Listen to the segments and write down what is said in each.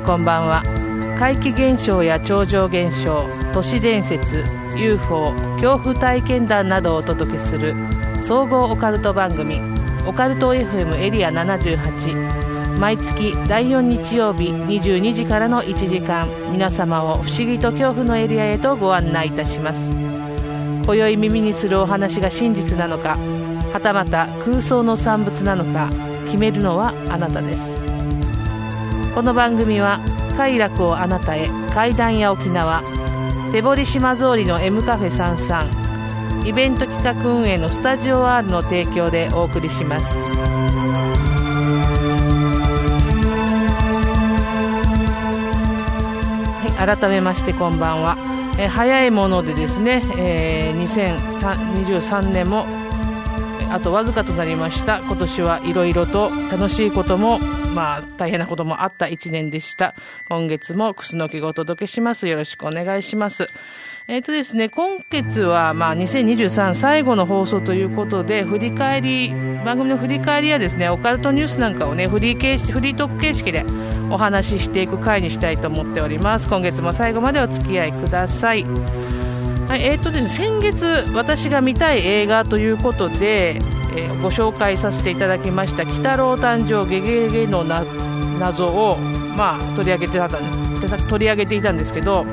様こんばんは。怪奇現象や超常現象都市伝説 UFO 恐怖体験談などをお届けする総合オカルト番組オカルト FM エリア78毎月第4日曜日22時からの1時間皆様を不思議と恐怖のエリアへとご案内いたします。今宵耳にするお話が真実なのかはたまた空想の産物なのか決めるのはあなたです。この番組は快楽をあなたへ階段や沖縄手堀島通りの M カフェ33イベント企画運営のスタジオ R の提供でお送りします。はい、改めましてこんばんは、え早いものでですね、えー2023年もあとわずかとなりました。今年はいろいろと楽しいこともまあ大変なこともあった1年でした。今月もクスノキがお届けします。よろしくお願いします。えっ、とですね今月はまあ2023最後の放送ということで振り返り番組の振り返りやですねオカルトニュースなんかをねフリー形式フリートーク形式でお話ししていく回にしたいと思っております。今月も最後までお付き合いください。はい、えーとですね、先月、私が見たい映画ということで、えーご紹介させていただきました「鬼太郎誕生ゲゲゲのな謎を」まあ、取り上げてた取り上げていたんですけど、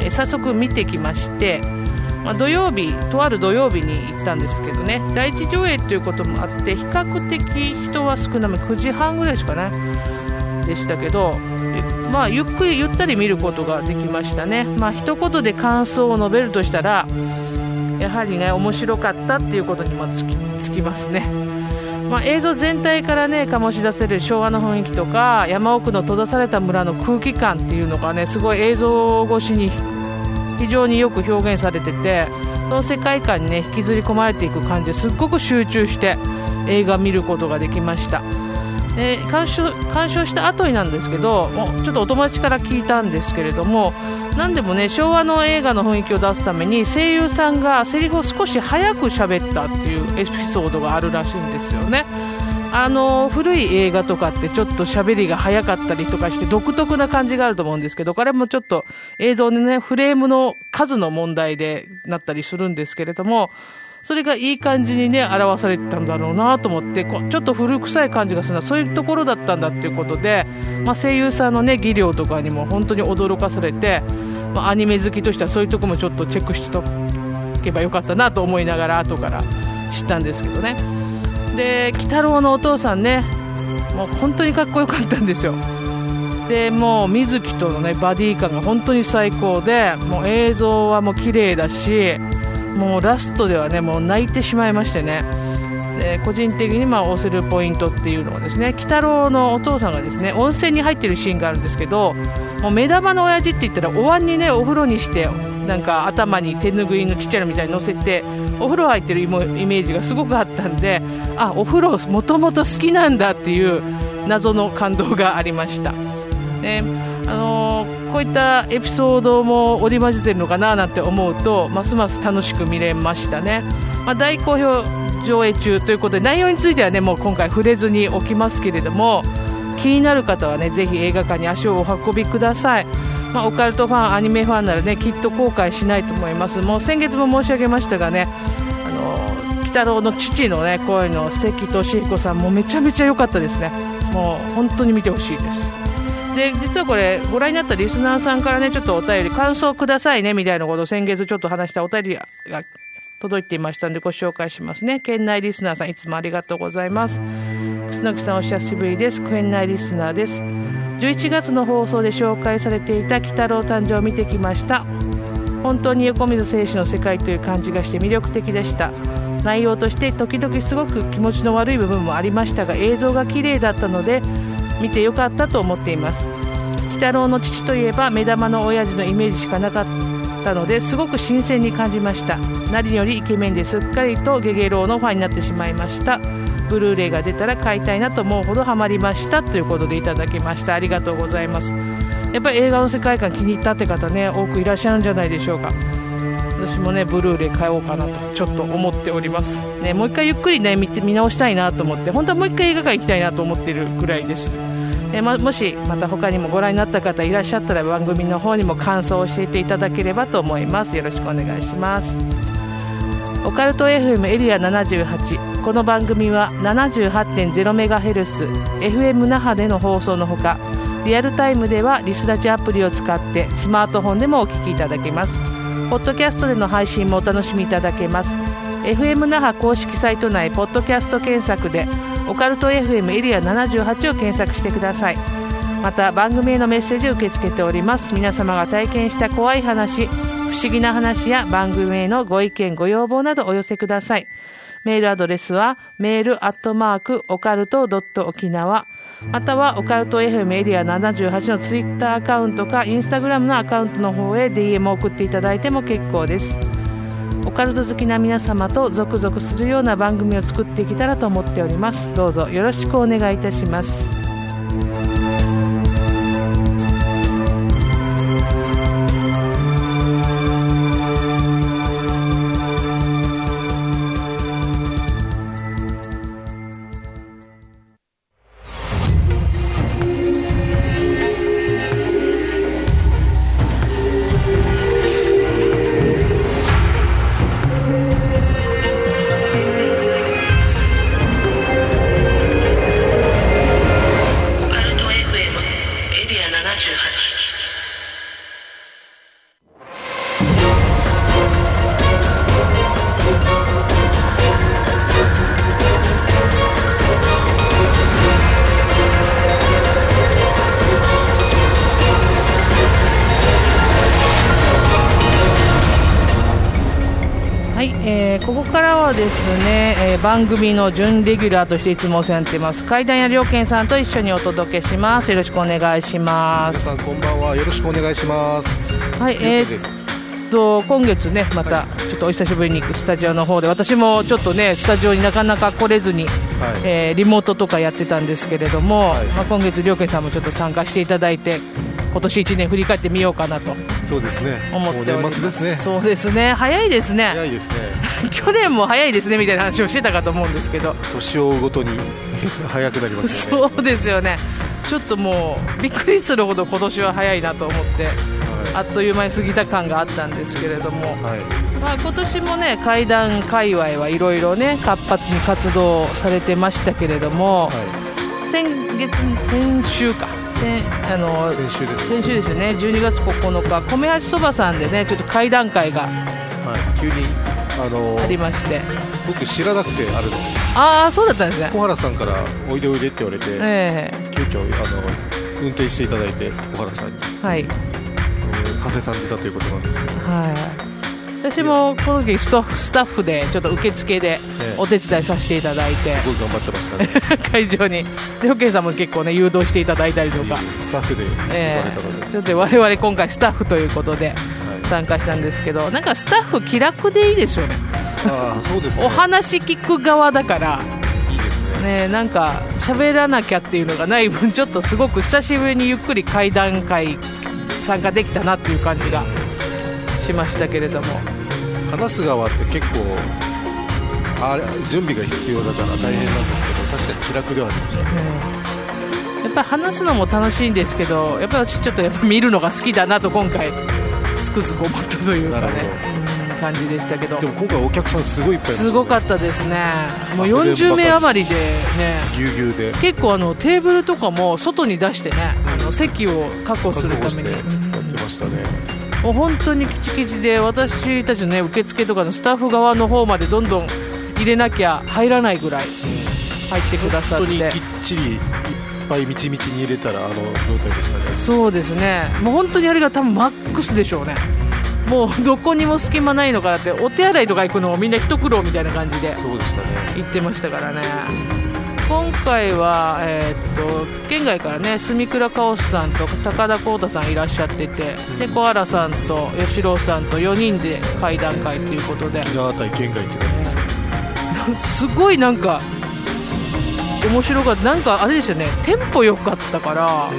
えー早速見てきまして、まあ、土曜日とある土曜日に行ったんですけどね第一上映ということもあって比較的人は少なめ9時半ぐらいしかないでしたけど、まあ、ゆっくりゆったり見ることができましたね、まあ一言で感想を述べるとしたらやはりね面白かったっていうことにもつきつきますね、まあ、映像全体からね醸し出せる昭和の雰囲気とか山奥の閉ざされた村の空気感っていうのがねすごい映像越しに非常によく表現されててその世界観にね引きずり込まれていく感じですっごく集中して映画見ることができました。で鑑賞鑑賞した後になんですけどちょっとお友達から聞いたんですけれども何でもね昭和の映画の雰囲気を出すために声優さんがセリフを少し早く喋ったっていうエピソードがあるらしいんですよね。あの古い映画とかってちょっと喋りが早かったりとかして独特な感じがあると思うんですけどこれもちょっと映像でねフレームの数の問題でなったりするんですけれどもそれがいい感じにね表されてたんだろうなと思ってこうちょっと古臭い感じがするのはそういうところだったんだっていうことで、まあ、声優さんのね技量とかにも本当に驚かされて、まあ、アニメ好きとしてはそういうところもちょっとチェックしておけばよかったなと思いながら後から知ったんですけどね。で鬼太郎のお父さんねもう本当にかっこよかったんですよ。でもう水木とのねバディ感が本当に最高でもう映像はもう綺麗だしもうラストではねもう泣いてしまいましてねで個人的にまあ押せるポイントっていうのはですね鬼太郎のお父さんがですね温泉に入ってるシーンがあるんですけどもう目玉の親父って言ったらお椀にねお風呂にしてなんか頭に手ぬぐいのちっちゃいのみたいに乗せてお風呂入ってるイメージがすごくあったんであお風呂もともと好きなんだっていう謎の感動がありました。ねあのーこういったエピソードも織り交ぜてるのかななんて思うとますます楽しく見れましたね、まあ、大好評上映中ということで内容についてはねもう今回触れずにおきますけれども気になる方はねぜひ映画館に足をお運びください、まあ、オカルトファンアニメファンならねきっと後悔しないと思います。もう先月も申し上げましたがねあの鬼太郎の父のね声の関俊彦さんもめちゃめちゃ良かったですね。もう本当に見てほしいです。で実はこれご覧になったリスナーさんからねちょっとお便り感想くださいねみたいなことを先月ちょっと話したお便りが届いていましたのでご紹介しますね。県内リスナーさんいつもありがとうございます。楠木さんお久しぶりです。県内リスナーです。11月の放送で紹介されていた鬼太郎誕生を見てきました。本当に横溝選手の世界という感じがして魅力的でした。内容として時々すごく気持ちの悪い部分もありましたが映像が綺麗だったので見てよかったと思っています。鬼太郎の父といえば目玉の親父のイメージしかなかったのですごく新鮮に感じました。何よりイケメンです。っかりとゲゲロウのファンになってしまいました。ブルーレイが出たら買いたいなと思うほどハマりました。ということでいただきました。ありがとうございます。やっぱり映画の世界観気に入ったって方ね多くいらっしゃるんじゃないでしょうか。私もねブルーレイ買おうかなとちょっと思っております、ね、もう一回ゆっくりね見て見直したいなと思って本当はもう一回映画館行きたいなと思ってるぐらいです。えももしまた他にもご覧になった方いらっしゃったら番組の方にも感想を教えていただければと思います。よろしくお願いします。オカルト FM エリア78この番組は 78.0MHz FM 那覇での放送のほかリアルタイムではリスラジアプリを使ってスマートフォンでもお聞きいただけます。ポッドキャストでの配信もお楽しみいただけます。FM 那覇公式サイト内ポッドキャスト検索でオカルト FM エリア78を検索してください。また番組へのメッセージを受け付けております。皆様が体験した怖い話不思議な話や番組へのご意見ご要望などお寄せください。メールアドレスはメールアットマークオカルトドット沖縄。またはオカルト FM エリア78のツイッターアカウントかインスタグラムのアカウントの方へ DM を送っていただいても結構です。オカルト好きな皆様と続々するような番組を作っていけたらと思っております。どうぞよろしくお願いいたします。ー番組の準レギュラーとしていつもお世話になっています。階段屋良健さんと一緒にお届けします。よろしくお願いします。皆さんこんばんは。よろしくお願いします。はいゆうこで。すと今月ねまたちょっとお久しぶりにスタジオの方で私もちょっとねスタジオになかなか来れずに、はい。えーリモートとかやってたんですけれども、はい。まあ、今月良健さんもちょっと参加していただいて今年1年振り返ってみようかなとそうですね。思っております。そうですね。早いですね。早いですね 去年も早いですねみたいな話をしてたかと思うんですけど。年を追うごとに 早くなりますよね。そうですよね。ちょっともうびっくりするほど今年は早いなと思ってあはっという間に過ぎた感があったんですけれども、い、はい、まあ、今年もね階段界隈はいろいろね活発に活動されてましたけれども、は先月先週か。先あのい、先週です先週ですよね。12月9日米橋そばさんでねちょっと会談会がはい、急にあのありまして。僕知らなくてあるの。ああそうだったんですね。小原さんからおいでおいでって言われて、え急遽あの運転していただいて小原さんに、えはい。えー加瀬さん出たということなんですけど。はい。私もこの時スタッフスタッフでちょっと受付でえお手伝いさせていただいて、すごい頑張ってましたね。会場に。で、ケンさんも結構ね誘導していただいたりとか、スタッフで呼ばれえたので、えちょっと我々今回スタッフということではい、参加したんですけどなんかスタッフ気楽でいいですよね。ああそうですね。お話聞く側だから。いいですね。ねなんか喋らなきゃっていうのがない分ちょっとすごく久しぶりにゆっくり会談会参加できたなっていう感じがしましたけれども。話す側って結構あれ準備が必要だから大変なんですけど確かに気楽ではありましたねうんやっぱり話すのも楽しいんですけどやっぱり私ちょっとやっぱ見るのが好きだなと今回つくづく思ったというかね。感じでしたけど。でも今回お客さんすごいいっぱいすごかったですね。もうあ40名余りでね。ぎゅうぎゅうで。結構あのテーブルとかも外に出してねあの席を確保するために。やってましたね。もう本当にキチキチで私たちの、ね、受付とかのスタッフ側の方までどんどん入れなきゃ入らないぐらい入ってくださって。本当にきっちりぱいみちみちに入れたらあの状態でしたね。そうですね。もう本当にあれが多分マックスでしょうね。もうどこにも隙間ないのかなってお手洗いとか行くのもみんな一苦労みたいな感じでそうでしたね。行ってましたからね。今回は、えーっと県外からね住倉カオスさんと高田浩太さんいらっしゃってて、で小原さんと吉郎さんと4人で会談会ということで。沖縄対県外っていう感じです すごいなんか面白かった。なんかあれでしたね。テンポ良かったから。やっ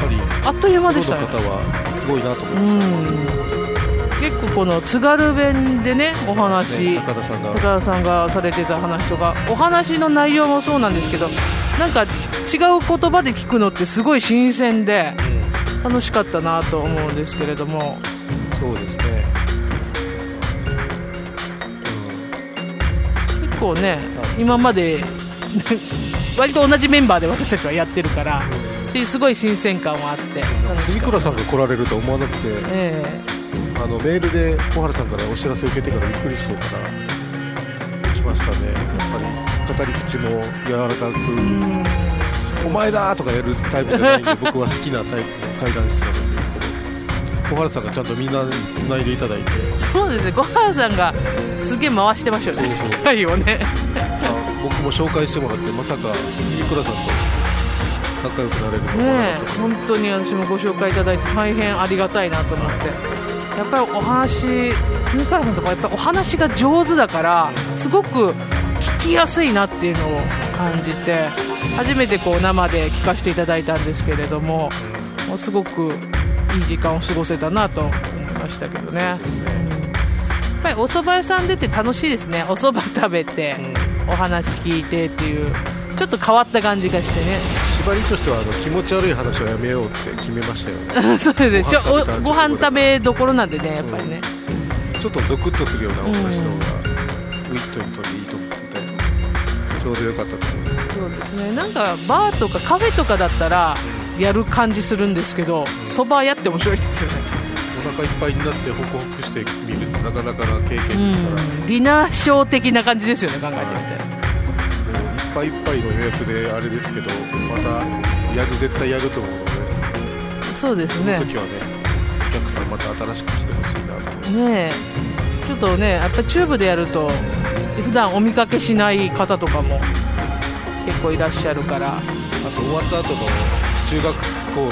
ぱりあっという間でしたね。の方はすごいなと思ういましん。結構この津軽弁でねおた、話、ね、高田さんが。高田さんがされてた話とか。お話の内容もそうなんですけどなんか違う言葉で聞くのってすごい新鮮で楽しかったなと思うんですけれども。そうですね、結構ね今まで割と同じメンバーで私たちはやってるからすごい新鮮感はあって杉倉さんが来られると思わなくて、えあのメールで小原さんからお知らせを受けてからびっくりしてからしましたね、やっぱり語り口も柔らかく、お前だとかやるタイプじゃないんで 僕は好きなタイプの階段室なんですけど小原さんがちゃんとみんなにつないでいただいて。そうですね。小原さんがすげえ回してましたよね。そうそう。会をね。あ僕も紹介してもらってまさか杉倉さんと仲良くなれるのかね本当に私もご紹介いただいて大変ありがたいなと思ってやっぱりお話住倉さんとかやっぱお話が上手だからすごく聞きやすいなっていうのを感じて初めてこう生で聞かせていただいたんですけれどももうすごくいい時間を過ごせたなと思いましたけどね。やっぱりお蕎麦屋さん出て楽しいですね。お蕎麦食べて。お話聞いてっていうちょっと変わった感じがしてね。縛りとしてはあの気持ち悪い話はやめようって決めましたよね。そうですね。ちょご飯食べたおご飯食べどころなんでねやっぱりね、ちょっとゾクッとするようなお話の方がウィットにとっていいと思ってちょうどよかったと思います。そうですね。なんかバーとかカフェとかだったらやる感じするんですけどそば屋って面白いですよねお腹いっぱいになってホクホクしてみるなかなかな経験ですから、うん。ディナーショー的な感じですよね考えてみていっぱいいっぱいの予約であれですけどまたやる絶対やると思うのでそうですね。その時はねお客さんまた新しく来てほしいなと思いますねえ。ちょっとねやっぱチューブでやると普段お見かけしない方とかも結構いらっしゃるから。あと終わった後の中学校の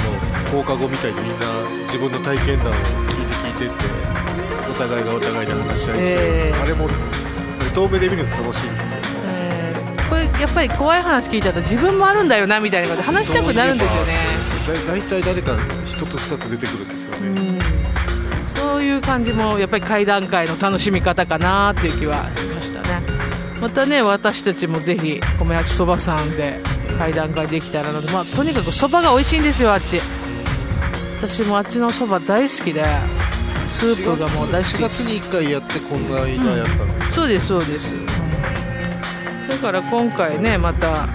放課後みたいにみんな自分の体験談を聞いて聞いてってお互いがお互いで話し合いして、えー。あれも遠目で見るの楽しいんですよねえー。これやっぱり怖い話聞いたと自分もあるんだよなみたいなことで話したくなるんですよね。だ大体誰か一つ二つ出てくるんですよね、うん。そういう感じもやっぱり会談会の楽しみ方かなっていう気はしましたね。またね私たちもぜひ米焼そばさんで会談会できたらなと、まあ、とにかくそばが美味しいんですよあっち。私もあっちのそば大好きで。スープがもう大好き4月に1回やってこん。な間やったんです、そうですそうです。だから今回ねまた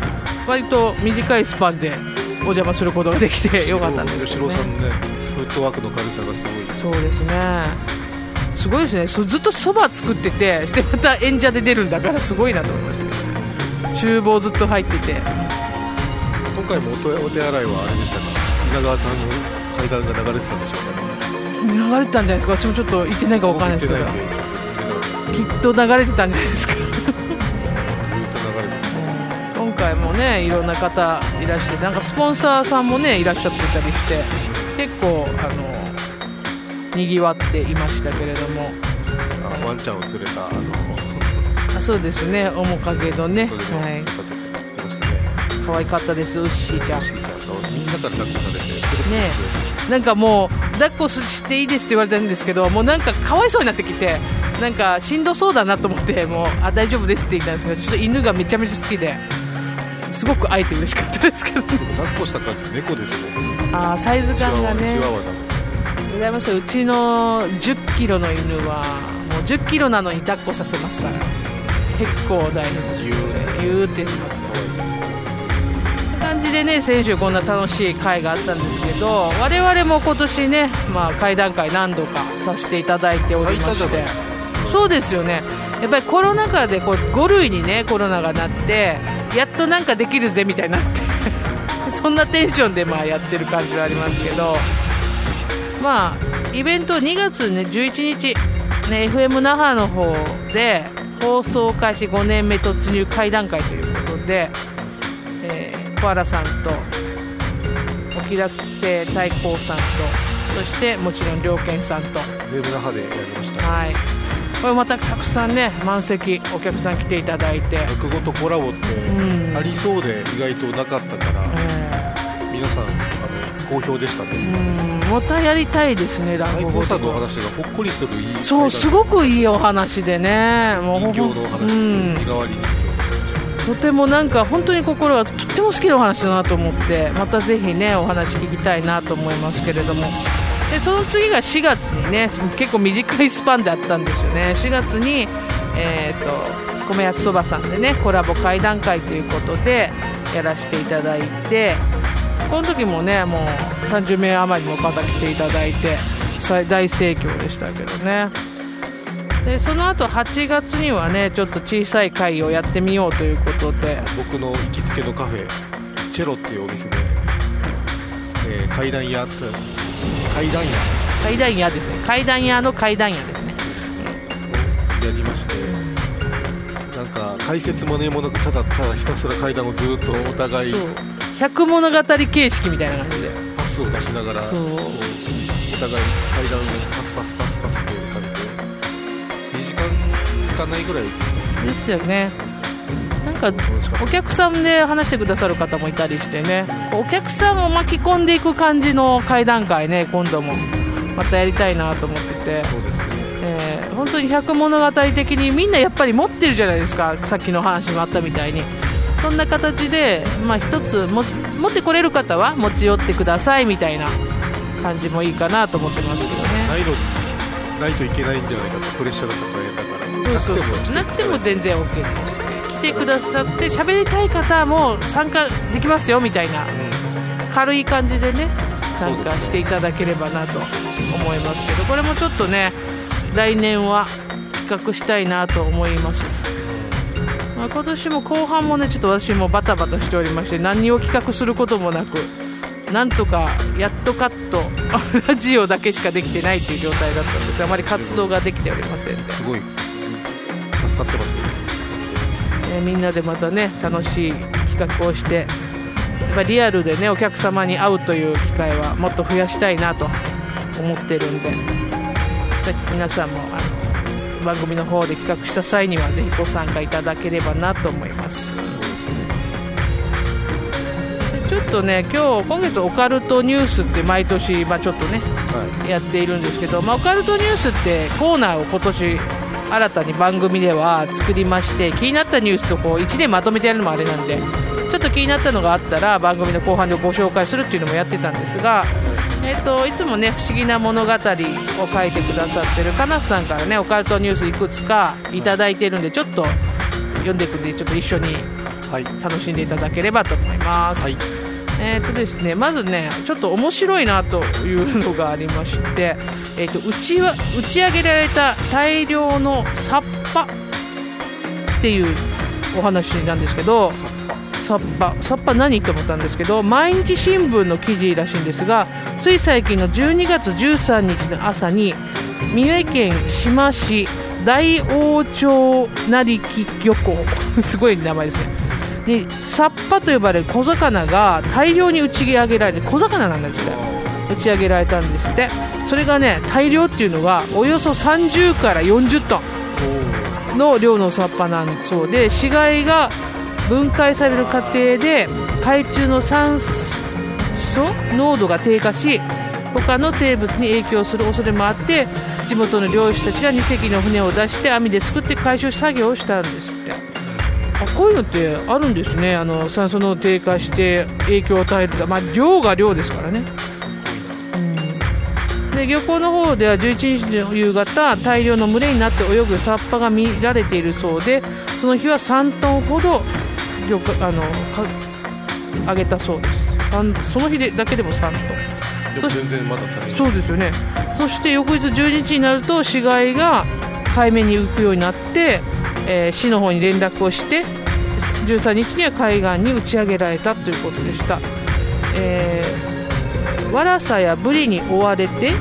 割と短いスパンでお邪魔することができて よかったんですけどね。吉郎さんのねフットワークの軽さがすごいです。そうですね。すごいですね。そずっとそば作っててしてまた演者で出るんだからすごいなと思いました。ね厨房ずっと入ってて今回もお手お手洗いはあれでしたか？稲川さんの階段が流れてたんでしょうかね。流れてたんじゃないですか？私もちょっと行ってないか分かんないですけど。きっと流れてたんじゃないですかずっと流れて今回もねいろんな方いらしてなんかスポンサーさんもねいらっしゃってたりして結構あのにぎわっていましたけれども。あワンちゃんを連れたあのあそうですね。面影のね。それではい可愛かったです。ウッシーちゃん。みんなから抱っこされてねなんかもう抱っこしていいですって言われたんですけどもうなんかかわいそうになってきてなんかしんどそうだなと思ってもうあ大丈夫ですって言ったんですけどちょっと犬がめちゃめちゃ好きですごく会えて嬉しかったですけど。抱っこした感じ猫ですね。あーサイズ感がね。ございましたうちの1 0キロの犬はもう1 0キロなのに抱っこさせますから。結構大変ですぎゅーってしますねって感じでね先週こんな楽しい会があったんですけど我々も今年ね、まあ、会談会何度かさせていただいておりまして。そうです。よね。やっぱりコロナ禍でこう5類にねコロナがなってやっとなんかできるぜみたいになって。そんなテンションでまあやってる感じはありますけど。まあイベント2月、ね、11日、ね、FM 那覇の方で放送開始5年目突入会談会ということで、えー小原さんとお気楽亭太閤さんとそしてもちろん良健さんと。ウェブ那覇でやりました。はい。これまたたくさんね満席お客さん来ていただいて、落語とコラボってうん。ありそうで意外となかったから、え皆さんあの好評でしたーね。うん。またやりたいですね落太語閤さんのお話がほっこりするいいそうすごくいいお話でね。もうほ人形のお話、うん。日替わり人形とてもなんか本当に心がとっても好きなお話だなと思ってまたぜひねお話聞きたいなと思いますけれども。でその次が4月にね結構短いスパンであったんですよね。4月に、えーと、米安そばさんでねコラボ会談会ということでやらせていただいてこの時もねもう30名余りの方来ていただいて大盛況でしたけどね。でその後8月にはねちょっと小さい会をやってみようということで。僕の行きつけのカフェチェロっていうお店で、えー、階段屋階段屋。階段屋ですね。階段屋の階段屋ですね。やりましてなんか解説もねもなくただただひたすら階段をずっとお互い。百物語形式みたいな感じで。パスを出しながらお互い階段をパスパスパスパスかないぐらい。ですよね。なんかお客さんで話してくださる方もいたりしてね。お客さんを巻き込んでいく感じの会談会ね今度も。またやりたいなと思ってて。そうですね、えー、本当に百物語的にみんなやっぱり持ってるじゃないですか。さっきの話もあったみたいに。そんな形で、まあ、一つも持ってこれる方は持ち寄ってくださいみたいな感じもいいかなと思ってますけどね。ないといけないんじゃないかとプレッシャーだったらだからそうそうそう。なくても全然 OK です来てくださって喋りたい方も参加できますよみたいな軽い感じでね参加していただければなと思いますけどこれもちょっとね来年は企画したいなと思います、まあ、今年も後半もねちょっと私もバタバタしておりまして何を企画することもなくなんとかやっとカット ラジオだけしかできてないっていう状態だったんですがあまり活動ができておりません。すごい助かってます、えみんなでまたね楽しい企画をしてやっぱリアルでねお客様に会うという機会はもっと増やしたいなと思ってるんで皆さんもあの番組の方で企画した際にはぜひご参加いただければなと思います。ちょっとね今日今月オカルトニュースって毎年、まあ、ちょっとね、はい、やっているんですけど、まあ、オカルトニュースってコーナーを今年新たに番組では作りまして気になったニュースとこう1年まとめてやるのもあれなんでちょっと気になったのがあったら番組の後半でご紹介するっていうのもやってたんですが、えーと、いつもね不思議な物語を書いてくださってるかなさんからねオカルトニュースいくつかいただいているんでちょっと読んでいくんでちょっと一緒に楽しんでいただければと思います。はいえーとですね、まずね、ちょっと面白いなというのがありまして、えーと、打ちは打ち上げられた大量のサッパっていうお話なんですけど、サッパ、サッパ何と思ったんですけど、毎日新聞の記事らしいんですが、つい最近の12月13日の朝に、三重県志摩市大王町成木漁港、すごい名前ですね。でサッパと呼ばれる小魚が大量に打ち上げられて小魚なんですって。打ち上げられたんですって。それがね大量っていうのはおよそ30から40トン。の量のサッパなんそうで死骸が分解される過程で海中の酸素濃度が低下し他の生物に影響する恐れもあって地元の漁師たちが2隻の船を出して網ですくって回収作業をしたんですって。こういうのってあるんですね。あの酸素の低下して影響を与えると、まあ、量が量ですからね、うん、で漁港の方では11日の夕方大量の群れになって泳ぐサッパが見られているそうでその日は3トンほど漁あのか上げたそうです。その日でだけでも3トン。全然まだ足りそうですよね。そして翌日12日になると死骸が海面に浮くようになってえー、市の方に連絡をして13日には海岸に打ち上げられたということでした、えー、ワラサやブリに追われて、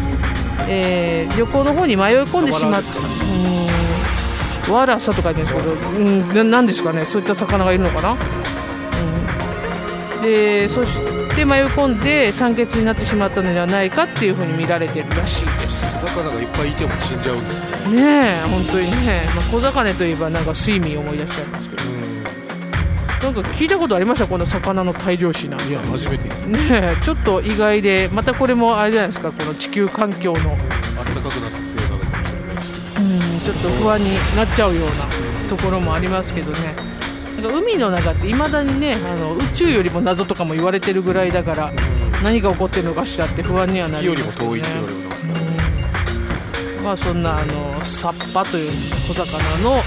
えー、漁港の方に迷い込んでしまった。うん。ワラサと書いてるんですけど、うん、なんですかね。そういった魚がいるのかな、うん、でそして迷い込んで酸欠になってしまったのではないかっていうふうに見られているらしいです魚がいっぱいいても死んじゃうんですねねえ本当にね、まあ、小魚といえばなんか睡眠を思い出しちゃいますけど、なんか聞いたことありました？この魚の大量死なんいや初めてです。ねちょっと意外でまたこれもあれじゃないですか？この地球環境の。暖かくなったせいなのかもしれないし。うんちょっと不安になっちゃうようなところもありますけどね。なんか海の中っていまだにねあの宇宙よりも謎とかも言われてるぐらいだから何が起こってるのかしらって不安にはなりますけど、ね、遠いって言われまあそんなあのサッパという小魚の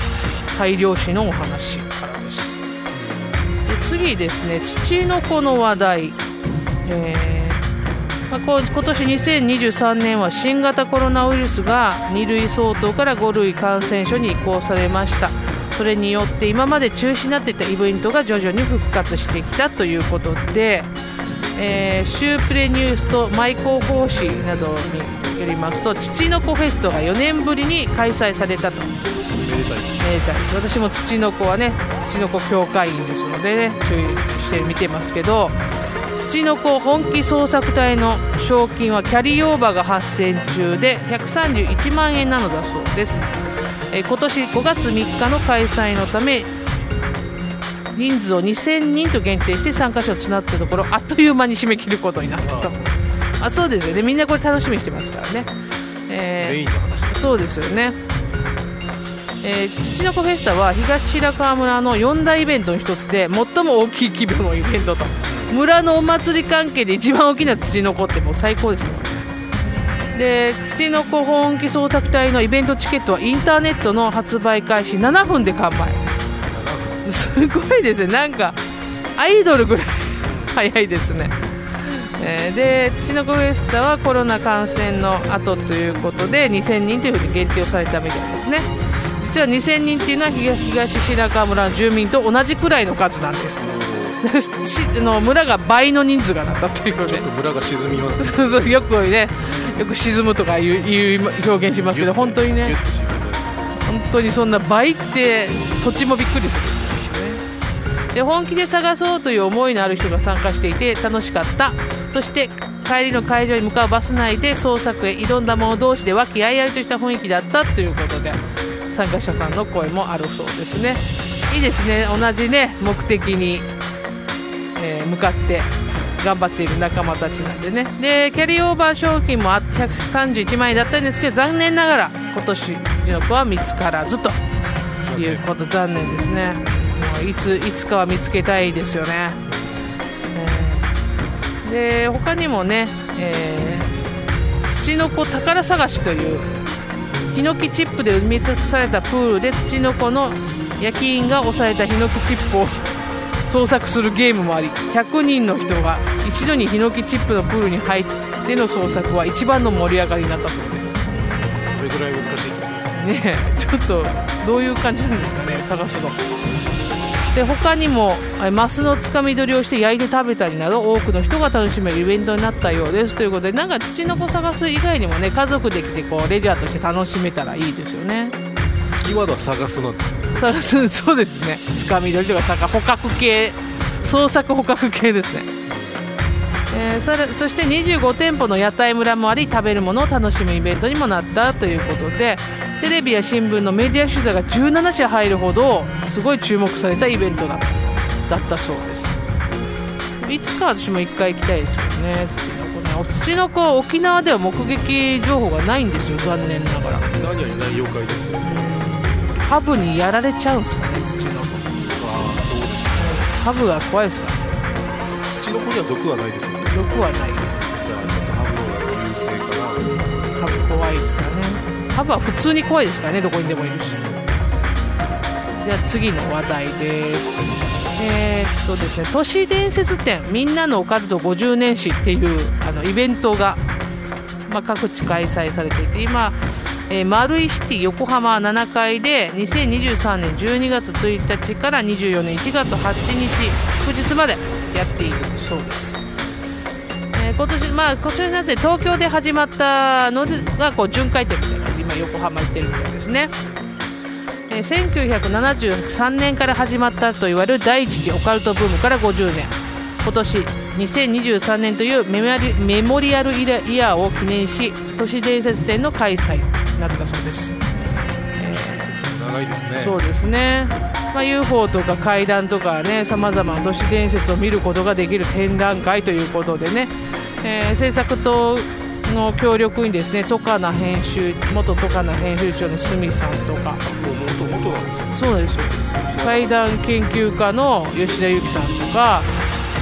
大量死のお話からです。で次ですね土の子の話題、えーまあ、こう今年2023年は新型コロナウイルスが2類相当から5類感染症に移行されました。それによって今まで中止になっていたイベントが徐々に復活してきたということで、えー、シュープレニュースとマイ広報誌などによりますと父の子フェストが4年ぶりに開催されたと。めでたい私も土の子はね土の子協会員ですのでね注意して見てますけど土の子本気捜索隊の賞金はキャリーオーバーが発生中で131万円なのだそうです、えー今年5月3日の開催のため人数を2000人と限定して参加者を募ったところあっという間に締め切ることになったとあそうですよね。みんなこれ楽しみにしてますからね、えーそうですよね、えー、土の子フェスタは東白川村の4大イベントの一つで最も大きい規模のイベントと。村のお祭り関係で一番大きな土の子ってもう最高ですよで土の子本気捜索隊のイベントチケットはインターネットの発売開始7分で完売。すごいですね。なんかアイドルぐらい早いですねえーで土の子フェスタはコロナ感染の後ということで2000人というふうに限定をされたみたいですね。実は2000人っていうのは東東白川村の住民と同じくらいの数なんです。の村が倍の人数がなったということで村が沈みますね。そうそうよくねよく沈むとかいういう表現しますけど本当にね。本当にそんな倍って土地もびっくりするんですよね。で本気で探そうという思いのある人が参加していて楽しかったそして帰りの会場に向かうバス内で捜索へ挑んだ者同士で和気あいあいとした雰囲気だったということで参加者さんの声もあるそうですね。いいですね。同じね目的に、えー向かって頑張っている仲間たちなんでね。でキャリーオーバー賞金もあ131万円だったんですけど残念ながら今年土の子は見つからずと。いうこと残念ですね。もういついつかは見つけたいですよね、えーで他にもね、えー土の子宝探しというヒノキチップで埋め尽くされたプールで土の子の焼き印が押されたヒノキチップを 捜索するゲームもあり100人の人が一度にヒノキチップのプールに入っての捜索は一番の盛り上がりになったそうです。それぐらい難しいね。ちょっとどういう感じなんですかね探すので他にもえマスのつかみ取りをして焼いて食べたりなど多くの人が楽しめるイベントになったようです。ということでなんか土の子探す以外にもね家族で来てこうレジャーとして楽しめたらいいですよね。キーワードは探すなんですね探すそうですね。つかみ取りとか捕獲系。捜索捕獲系ですね。えーさらそして25店舗の屋台村もあり食べるものを楽しむイベントにもなったということでテレビや新聞のメディア取材が17社入るほどすごい注目されたイベントだだったそうです。いつか私も1回行きたいですけどね土の子。ねお土の子は沖縄では目撃情報がないんですよ残念ながら。何やいない妖怪ですよねハブにやられちゃうんですかね土の子。ああそうですねハブが怖いですからね土の子。には毒はないですよね毒はないじゃあちょっとハブの方が優勢かなハブ怖いですからね。ハブは普通に怖いですからねどこにでもいるしじゃあ次の話題です。えーっとですね都市伝説展みんなのオカルト50年史っていうあのイベントが、まあ、各地開催されていて今えー、丸井シティ横浜7階で2023年12月1日から24年1月8日祝日までやっているそうです。えー今年、まあ、今年になって東京で始まったのがこう巡回展みたいな今横浜行ってるみたいですね、えー1973年から始まったと言われる第一次オカルトブームから50年今年2023年というメモリアルイヤーを記念し都市伝説展の開催になったそうです。説も長いですね。そうですね、まあ、UFO とか階段とかねさまざまな都市伝説を見ることができる展覧会ということでね、えー制作との協力にですねトカナ編集元トカナ編集長の鷲見さんとか。元々なんですよそうですよ。怪談研究家の吉田由紀さんとか、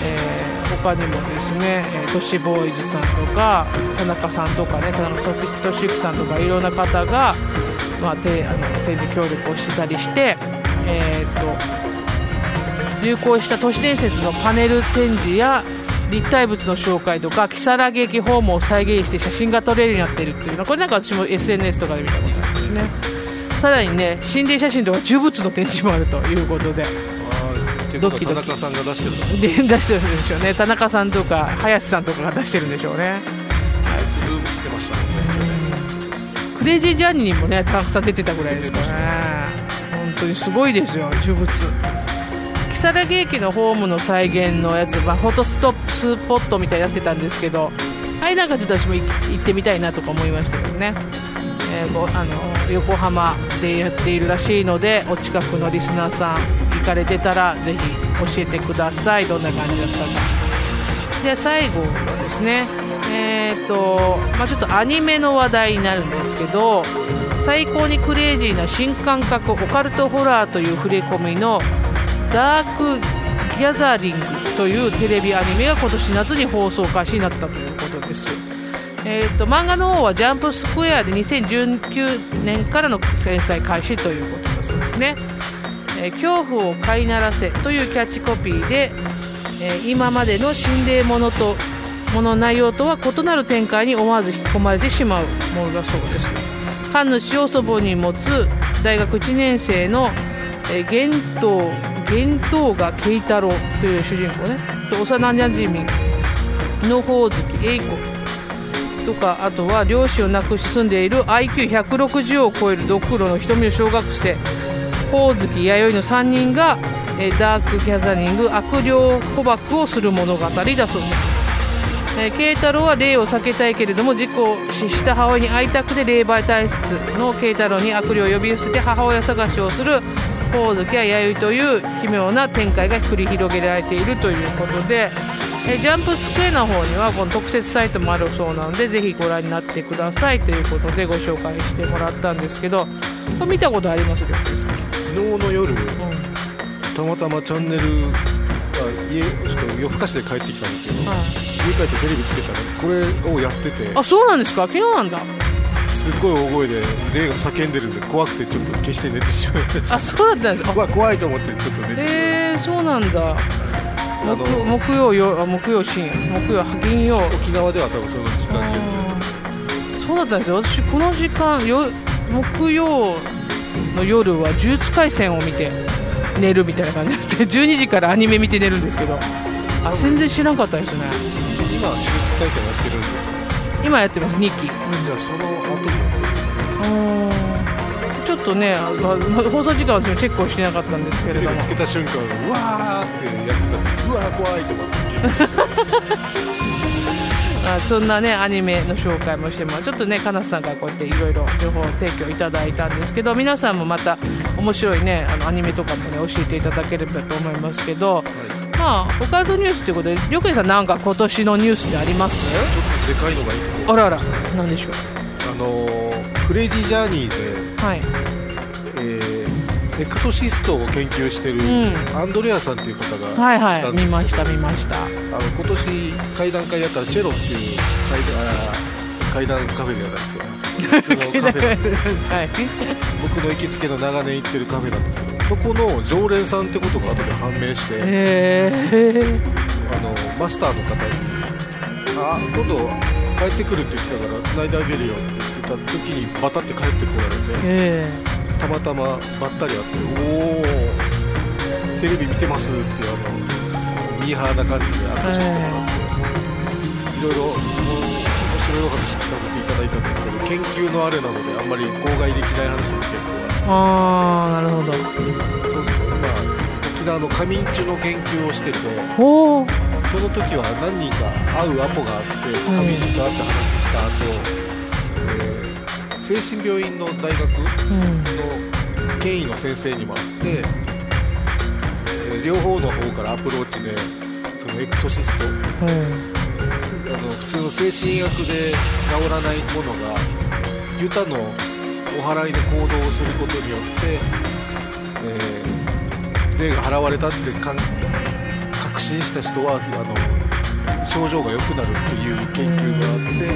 えー他にもですね、えー、都市ボーイズさんとか田中さんとかね田中俊之さんとかいろんな方が、まあ、てあの展示協力をしてたりして、えー、と流行した都市伝説のパネル展示や立体物の紹介とか如月駅ホームを再現して写真が撮れるようになってるっていうの。これなんか私も SNS とかで見たことありますね。さらにね心霊写真とか呪物の展示もあるということで。ドキドキ。は田中さんが出してる出してるんでしょうね。田中さんとか林さんとかが出してるんでしょうね。クレイジージャーニーにもね田中さん出てたぐらいですからね。本当にすごいですよ呪物如月駅のホームの再現のやつ、まあ、フォトストップスポットみたいにやってたんですけどあれなんかちょっと私も行ってみたいなとか思いましたけどね、えーあの横浜でやっているらしいのでお近くのリスナーさん行かれてたらぜひ教えてください。どんな感じだったか。で最後はですね。えーとまあ、ちょっとアニメの話題になるんですけど最高にクレイジーな新感覚オカルトホラーという触れ込みのダークギャザリングというテレビアニメが今年夏に放送開始になったということです、えー、と漫画の方はジャンプスクエアで2019年からの連載開始ということだそうですね、えー恐怖を飼いならせというキャッチコピーで、えー今までの心霊ものともの内容とは異なる展開に思わず引き込まれてしまうものだそうです。神主を祖母に持つ大学1年生の、えー、玄東玄東が慶太郎という主人公ね。幼なじみの宝月英子とかあとは両親を亡くし住んでいる IQ160 を超えるドクロの瞳の小学生宝月弥生の3人が、えダークギャザリング悪霊捕獲をする物語だそうです。えー慶太郎は霊を避けたいけれども事故を死した母親に会いたくて霊媒体質の慶太郎に悪霊を呼び寄せて母親探しをする宝月や弥生という奇妙な展開が繰り広げられているということで、えージャンプスクエアの方にはこの特設サイトもあるそうなのでぜひご覧になってくださいということでご紹介してもらったんですけどこれ見たことありますか昨日の夜たまたまチャンネルあ家ちょっと夜更かしで帰ってきたんですけどうん。はい家帰ってテレビつけたらこれをやってて。あそうなんですか？昨日なんだすっごい大声で霊が叫んでるんで怖くてちょっと消して寝てしまいました。あそうだったんですか？うわ怖いと思ってちょっと寝て。えー、そうなんだ。木木曜よあ木曜深夜木曜金曜。沖縄では多分その時間にそうだったんですよ。私この時間よ木曜の夜は呪術廻戦を見て寝るみたいな感じで12 時からアニメ見て寝るんですけど。あ全然知らなかったですね。今手術体制やってるんですよ今やってます2期じゃあその後にやってるちょっとね放送時間はチェックをしてなかったんですけれども。つけた瞬間うわーってやってた。うわー怖いと思って。あそんなねアニメの紹介もしてもちょっとねかなさんからこうやっていろいろ情報提供いただいたんですけど皆さんもまた面白いねあのアニメとかもね教えていただければと思いますけどまあオカルトニュースということでりょうけいさんなんか今年のニュースってあります？ちょっとでかいのが一個。あらあらなんでしょう？あのークレイジージャーニーで、はい。えーエクソシストを研究してるうん。アンドレアさんっていう方がはいはい見ました見ました。あの今年会談会やったチェロっていう会談あ会談カフェではないですよ。普通のカフェなんではい。僕の行きつけの長年行ってるカフェなんですけどそこの常連さんってことが後で判明して、えー、あのマスターの方にあ今度帰ってくるって言ってたから繋いであげるよって言った時にバタって帰ってこられてえたまたまばったり会っておおテレビ見てますってあのミーハーな感じで握手してもらって、いろいろもう面白いお話聞かせていただいたんですけど研究のあれなのであんまり口外できない話も結構ー、ああなるほど。そうですねまあ沖縄の仮眠中の研究をしてておおその時は何人か会うアポがあって仮眠中と会って話した後、えー精神病院の大学うん。の権威の先生にも会って、えー両方の方からアプローチでそのエクソシストうん。あの普通の精神医学で治らないものがユタのお祓いの行動をすることによって、えー霊が払われたって確信した人はあの症状が良くなるっていう研究があって、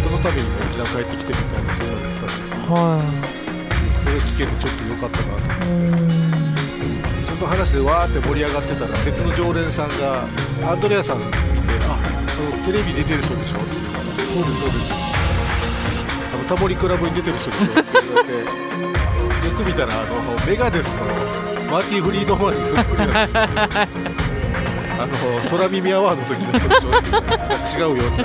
そのために沖縄帰ってきてみたいな話されてたんですよ。はそれ聞けてちょっと良かったなと。いうんその話でわーって盛り上がってたら別の常連さんがアンドレアさん見て「ああのテレビ出てる人でしょ?」って言うから「そうですそうです」タモリクラブに出てる人でしょれてよく見たらあのメガデスのマーティ・フリードマンにそっくりなんですよあの空耳アワーの時の人でしょって言ったら違うよって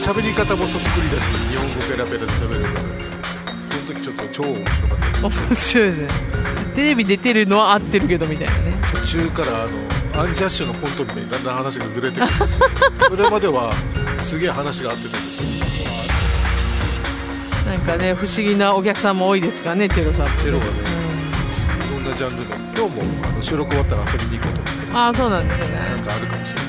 喋り方もそっくりだし日本語ペラペラで喋れるからその時ちょっと超面白かった面白いですね。テレビ出てるのは合ってるけどみたいなね。途中からあのアンジャッシュのコントみたいにだんだん話がずれてくるんですそれまではすげえ話が合ってたんですよ。なんかね不思議なお客さんも多いですからねチェロさん。チェロがねいろんなジャンルの。今日もあの収録終わったら遊びに行こうと思ってああそうなんですよね。なんかあるかもしれない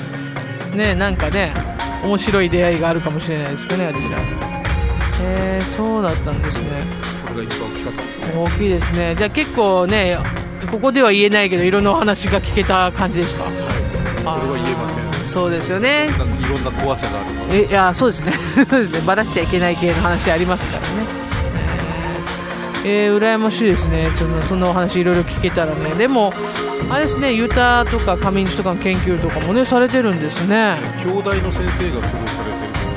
ですね。なんかね面白い出会いがあるかもしれないですけどねあちら。へえそうだったんですね。これが一番大きかったですね。大きいですね。じゃあ結構ねここでは言えないけどいろんなお話が聞けた感じですか？はい。これは言えません。そうですよねいろんな怖さがある。のでえいやそうですね。そうですねばらしちゃいけない系の話ありますからね。えー、えー羨ましいですね。ちょっとそんなお話いろいろ聞けたらね。でもあれですねユタとか上西とかの研究とかもねされてるんですね。兄弟の先生が苦労されてるの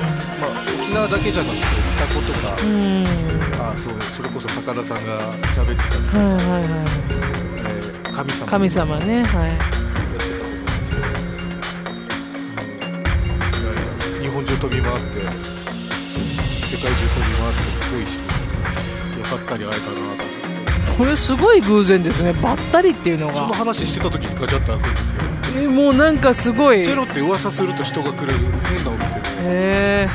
は、まあ、沖縄だけじゃなくてタコとか、うん。うんあそうそれこそ高田さんが喋ってた、はいはいはえー神様。い神様ねはい飛び回って世界中飛び回ってすごいしよかったに会えたなと思って。これすごい偶然ですね。ばったりっていうのそのが話してた時にガチャッと開くんですよ。えもうなんかすごい。チェロって噂すると人が来る変なお店。で、へ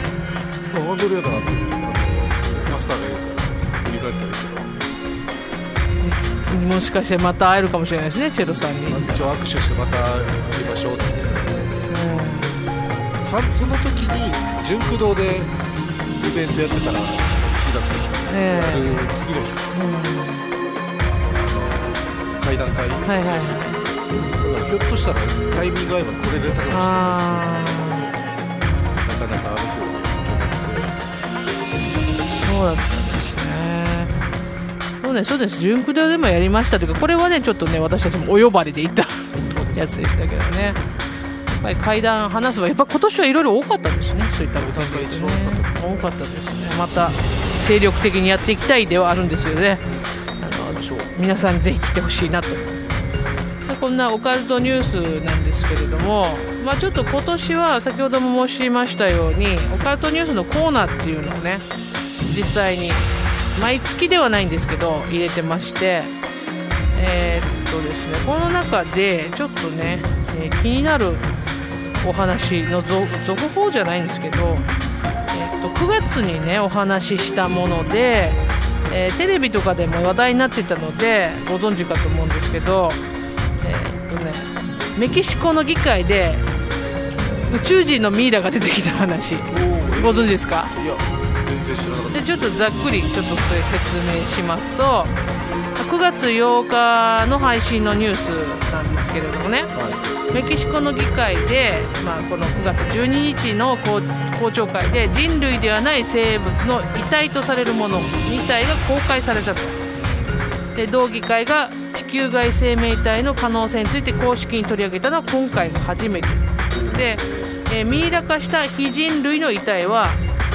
あアンドレアだなマスターがいるから振り返ったりとか。えもしかしてまた会えるかもしれないですねチェロさんに、うん一応握手してまた会いましょうってさその時に純駆動でイベントやってたら日だったんですけど、え。えある次の日あの会談会、だかはいはいはい。らひょっとしたらタイミング合えば来れるたかもし。れないあなかなかあの日あそうだったんですね。そうですそうです。純駆動でもやりましたというかこれはねちょっとね私たちもお呼ばれで行ったやつでしたけどねぱり階段話すはやっぱ今年はいろいろ多かったですね。そういったこと段階一ね番多かったで多かったですね。また精力的にやっていきたいではあるんですけどねあの皆さんぜひ来てほしいなと。こんなオカルトニュースなんですけれども、まあ、ちょっと今年は先ほども申しましたようにオカルトニュースのコーナーっていうのをね実際に毎月ではないんですけど入れてましてえーっとですねこの中でちょっとね、えー気になるお話の続続報じゃないんですけど、えーっと9月にねお話ししたもので、えーテレビとかでも話題になってたのでご存知かと思うんですけど、えーっとね、メキシコの議会で宇宙人のミイラが出てきた話ご存知ですか？でちょっとざっくりちょっとそれ説明しますと9月8日の配信のニュースなんですけれどもね。たはいメキシコの議会で、まあ、この9月12日の公聴会で人類ではない生物の遺体とされるもの2体が公開されたと。で同議会が地球外生命体の可能性について公式に取り上げたのは今回が初めて。で、えーミイラ化した非人類の遺体は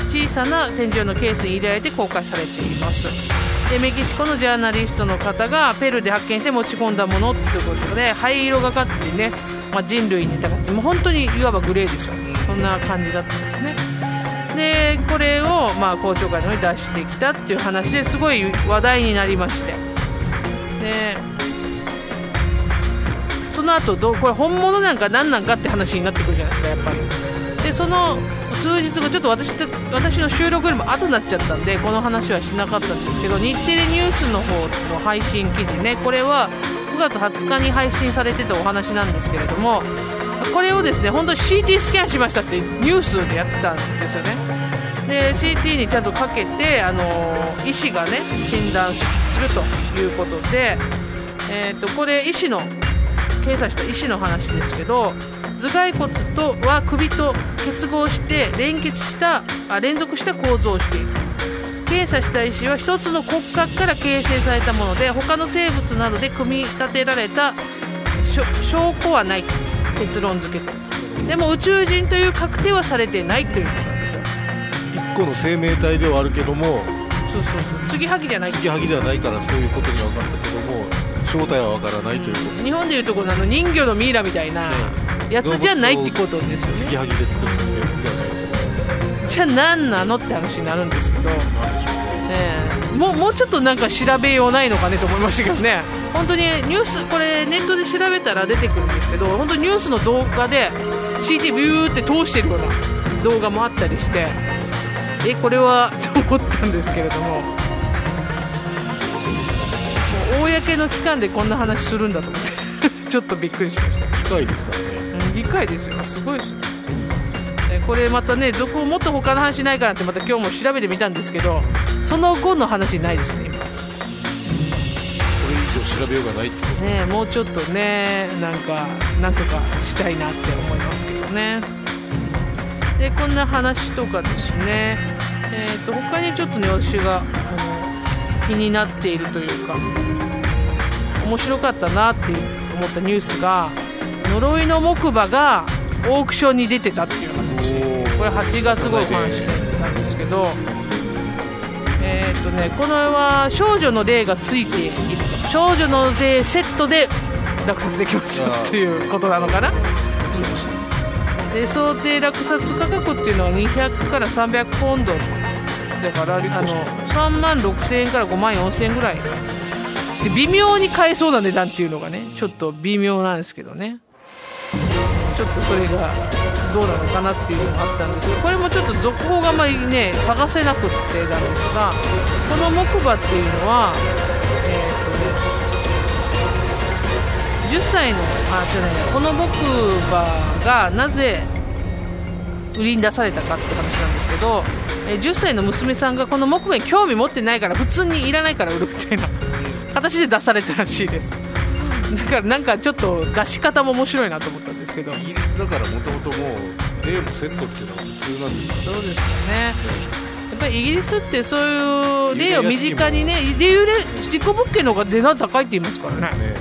小さな天井のケースに入れられて公開されています。でメキシコのジャーナリストの方がペルーで発見して持ち込んだものっていうことで灰色がかってね、まあ、人類に似た形もう本当にいわばグレーですよ。そんな感じだったんですね。でこれをまあ公聴会の方に出してきたっていう話ですごい話題になりまして。でその後どうこれ本物なんか何なんかって話になってくるじゃないですかやっぱり。でその数日後ちょっと私と私の収録よりも後になっちゃったんでこの話はしなかったんですけど日テレニュースの方の配信記事ねこれは9月20日に配信されてたお話なんですけれどもこれをですね本当に CT スキャンしましたってニュースでやってたんですよね。で CT にちゃんとかけて、あの医師がね診断するということで、えー、とこれ医師の検査した医師の話ですけど頭蓋骨とは首と結合して連結したあ連続した構造をしている検査した石は1つの骨格から形成されたもので他の生物などで組み立てられた証拠はない結論付け。てでも宇宙人という確定はされてないということなんですよ。1個の生命体ではあるけどもそうそうそう。継ぎはぎじゃない。継ぎはぎではないからそういうことには分かったけども正体は分からないということ。日本でいうところの人魚のミイラみたいなやつじゃないってことですよね。継ぎはぎで作ったやつじゃないじゃあ何なのって話になるんですけど、ね、もうもうちょっとなんか調べようないのかねと思いましたけどね。本当にニュースこれネットで調べたら出てくるんですけど本当にニュースの動画で CT ビューって通してるような動画もあったりしてえこれはと思ったんですけれども。公の機関でこんな話するんだと思って。ちょっとびっくりしました。機械ですからね、うん、機械ですよ。すごいですよこれまたね続報もっと他の話ないかなってまた今日も調べてみたんですけどその後の話ないですね今。これ以上調べようがないってねもうちょっとねなんかなんとかしたいなって思いますけどね。でこんな話とかですね。えーと、と他にちょっとね私が気になっているというか面白かったなって思ったニュースが呪いの木馬がオークションに出てたっていうこれ8月号の話なんですけど、えーとね、この絵は少女の霊がついていると。少女の霊セットで落札できますよっていうことなのかな、で想定落札価格っていうのは200から300ポンドだからあの3万6000円から5万4000円ぐらい。で微妙に買えそうな値段っていうのがねちょっと微妙なんですけどね。ちょっとそれがどうなのかなっていうのもあったんですけどこれもちょっと続報があまりね探せなくってなんですがこの木馬っていうのはえ、ー、とね10歳のあ違うねこの木馬がなぜ売りに出されたかって話なんですけど、え、10歳の娘さんがこの木馬に興味持ってないから普通にいらないから売るみたいな形で出されたらしいです。だからなんかちょっと出し方も面白いなと思ったんですけど。イギリスだからもともともう例もセットっていうのは普通なんですかそうですよね、やっぱりイギリスってそういう例を身近にね理由で事故物件の方が値段高いって言いますからね、ね、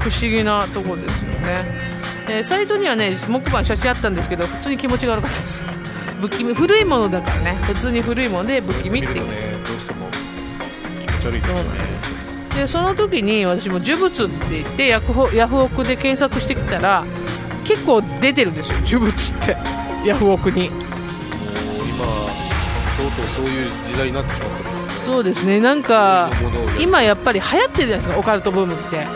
不思議なところですよね。えー、サイトにはね木馬の写真あったんですけど普通に気持ちが悪かったです。不気味古いものだからね。普通に古いもので不気味っていう、ね、どうしても気持ち悪いですよねでその時に私も呪物って言ってヤフヤフオクで検索してきたら結構出てるんですよ 呪物って。ヤフオクに。今とうとうそういう時代になってしまったんですね。そうですね。なんか今やっぱり流行ってるじゃないですかオカルトブームって、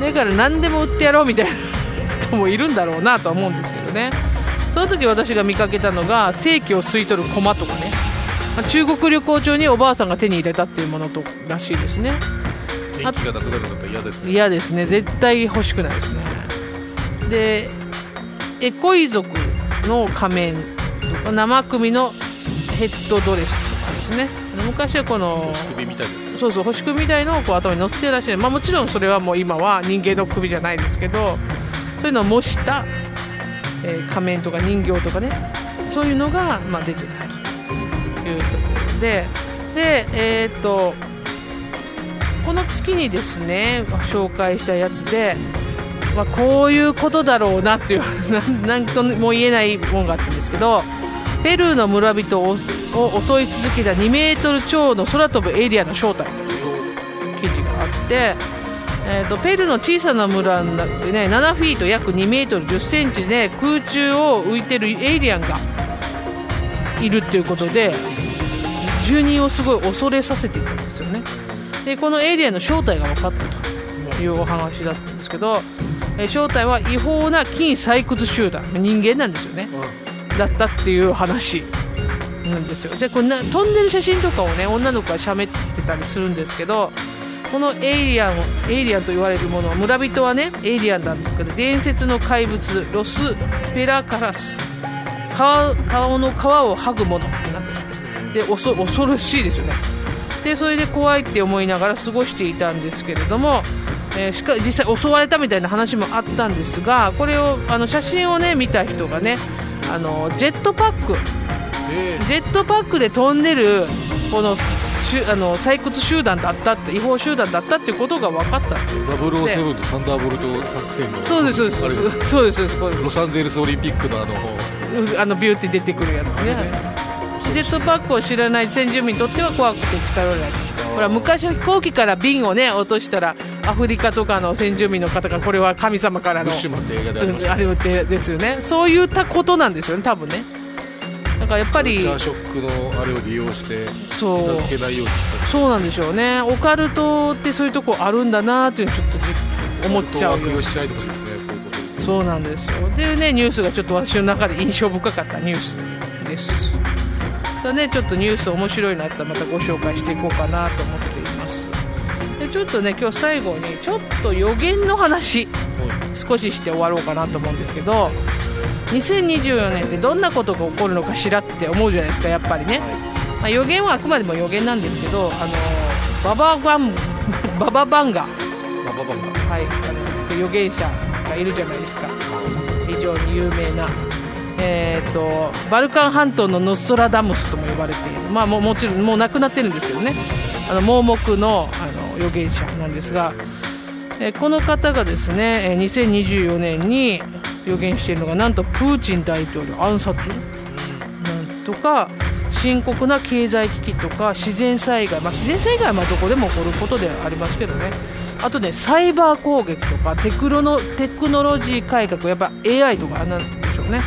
だから何でも売ってやろうみたいな 人もいるんだろうなとは思うんですけどね。その時私が見かけたのが正規を吸い取る駒とかね。中国旅行中におばあさんが手に入れたっていうものとらしいですね元気がなくなるんだったら嫌ですね嫌ですね絶対欲しくないですねでエコイ族の仮面とか生首のヘッドドレスとかですね昔はこの星首みたいですそうそう星首みたいのをこう頭に乗せてらっしゃる、まあ、もちろんそれはもう今は人間の首じゃないですけどそういうのを模した、えー、仮面とか人形とかねそういうのが、まあ、出てたというところででえー、っとこの月にですね紹介したやつで、まあ、こういうことだろうなっていう 何とも言えないものがあったんですけどペルーの村人を襲い続けた2メートル超の空飛ぶエリアの正体という記事があって、えーと、ペルーの小さな村になってね7フィート約2メートル10センチで空中を浮いてるエイリアンがいるっていうことで住人をすごい恐れさせていたんですよね。でこのエイリアンの正体が分かったというお話だったんですけど、え正体は違法な金採掘集団人間なんですよね、うん、だったっていう話なんですよ。じゃあこんな飛んでる写真とかをね女の子がしゃべってたりするんですけどこのエイリアンエイリアンと言われるもの村人はねエイリアンなんですけど伝説の怪物ロス・ペラカラス。顔顔の皮を剥ぐものなんですって。で恐恐ろしいですよねでそれで怖いって思いながら過ごしていたんですけれども、えーしか実際襲われたみたいな話もあったんですがこれをあの写真をね見た人がねあのジェットパック。えジェットパックで飛んでるこのあの採掘集団だったって違法集団だったっていうことが分かったっていう。007のサンダーボルト作戦の。そうですそうです。そうですそうです。ロサンゼルスオリンピックのあの。あのビューって出てくるやつねジェットパックを知らない先住民にとっては怖くて近寄れない。ほら昔は飛行機から瓶をね落としたらアフリカとかの先住民の方がこれは神様からのブッシュマンって映画でありましたうんあれですよね。そういったことなんですよね多分ね。だからやっぱりショックのあれを利用して近そうづけないようにしたそうなんでしょうね。オカルトってそういうとこあるんだなっていうのちょっとじ思っちゃうそうな。んですよって。いうねニュースがちょっと私の中で印象深かったニュースです。またねちょっとニュース面白いのあったらまたご紹介していこうかなと思っています。でちょっとね今日最後にちょっと予言の話少しして終わろうかなと思うんですけど2024年ってどんなことが起こるのかしらって思うじゃないですかやっぱりね、まあ、予言はあくまでも予言なんですけどあのバババン バババンガ。まあババンがはい、あの預言者がいるじゃないですか。非常に有名な、えー、とバルカン半島のノストラダムスとも呼ばれている、まあ、ももちろんもう亡くなってるんですけどね。あの盲目のあの預言者なんですが、えーこの方がですね2024年に予言しているのがなんとプーチン大統領暗殺？なんとか深刻な経済危機とか自然災害、まあ、自然災害はまどこでも起こることではありますけどね。あとねサイバー攻撃とかテクロのテクノロジー改革やっぱ AI とかなんでしょうね。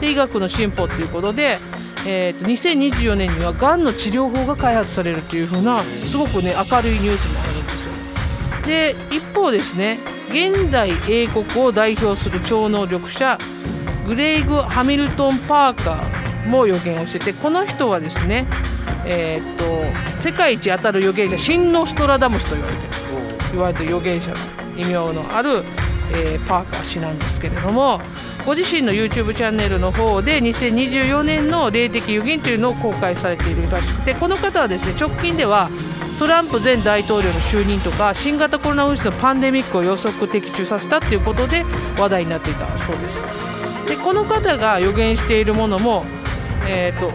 で医学の進歩ということで、えー、と2024年にはがんの治療法が開発されるというふうなすごくね明るいニュースもあるんですよ。で一方ですね現代英国を代表する超能力者グレイグ・ハミルトン・パーカーも予言をしててこの人はですね、えーっと世界一当たる預言者新ノストラダムスと言われてる言われてる預言者の異名のある、えーパーカー氏なんですけれどもご自身の YouTube チャンネルの方で2024年の霊的予言というのを公開されているらしくてこの方はですね直近ではトランプ前大統領の就任とか新型コロナウイルスのパンデミックを予測的中させたということで話題になっていたそうです。でこの方が予言しているものも、えー、と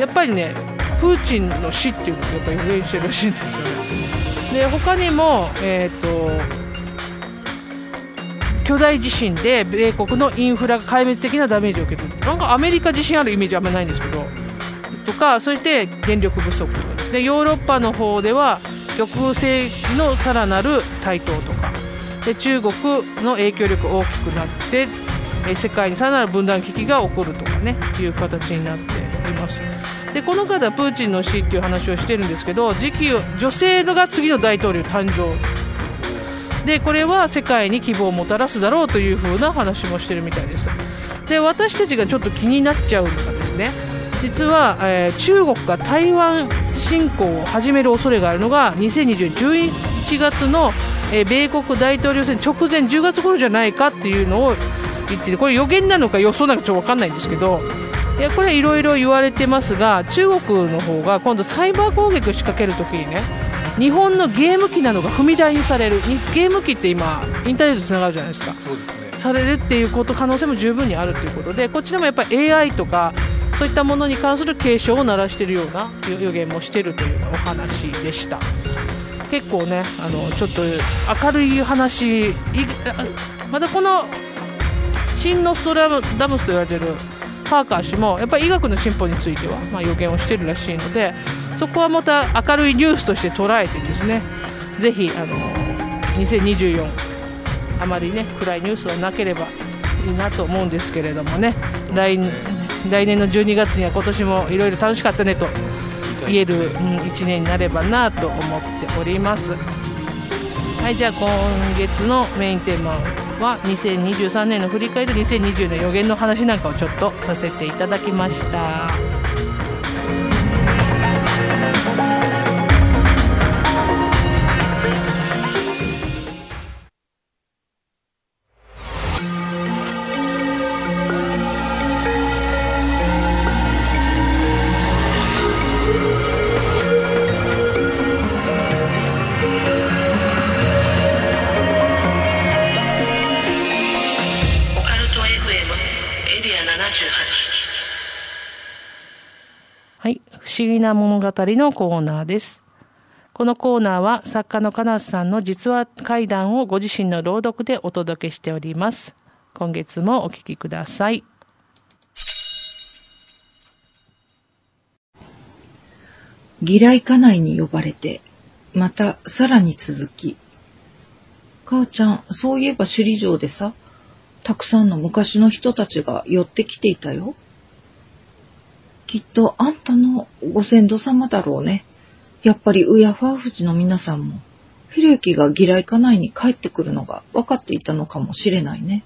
やっぱりねプーチンの死っていうのをやっぱり予言してるらしいんですよね。で他にも、えー、と巨大地震で米国のインフラが壊滅的なダメージを受けてる。なんかアメリカ地震あるイメージあんまないんですけど。とかそして電力不足とかですね。ヨーロッパの方では極右政治のさらなる台頭とか。で中国の影響力が大きくなって世界にさらなる分断危機が起こるとかね。いう形になっています。でこの方はプーチンの死っていう話をしてるんですけど次期を女性が次の大統領誕生。でこれは世界に希望をもたらすだろうという風な話もしてるみたいです。で私たちがちょっと気になっちゃうのがですね実は、えー中国が台湾侵攻を始める恐れがあるのが2020年11月の、え米国大統領選直前10月頃じゃないかっていうのを言っててこれ予言なのか予想なのかちょっと分かんないんですけどいやこれいろいろ言われてますが中国の方が今度サイバー攻撃を仕掛けるときにね日本のゲーム機などが踏み台にされるにゲーム機って今インターネットつながるじゃないですか。そうですね。されるっていうこと可能性も十分にあるということでこちらもやっぱり AI とかそういったものに関する警鐘を鳴らしているような予予言もしているというお話でした。結構ねあのちょっと明るい話いあまたこの新ノストラダムスと言われているパーカー氏もやっぱり医学の進歩については、まあ、予言をしているらしいのでそこはまた明るいニュースとして捉えてですね。ぜひあの2024あまりね暗いニュースはなければいいなと思うんですけれどもね。来来年の12月には今年もいろいろ楽しかったねと言える、うん、1年になればなと思っております。はいじゃあ今月のメインテーマは2023年の振り返りと2020年予言の話なんかをちょっとさせていただきましたな物語のコーナーです。このコーナーは作家の金瀬さんの実話怪談をご自身の朗読でお届けしております。今月もお聞きください。嫌い家内に呼ばれて、またさらに続き。母ちゃん、そういえば首里城でさ、たくさんの昔の人たちが寄ってきていたよ。きっとあんたのご先祖様だろうね。やっぱりウヤファーフジの皆さんも、ひろゆきが嫌い家内に帰ってくるのが分かっていたのかもしれないね。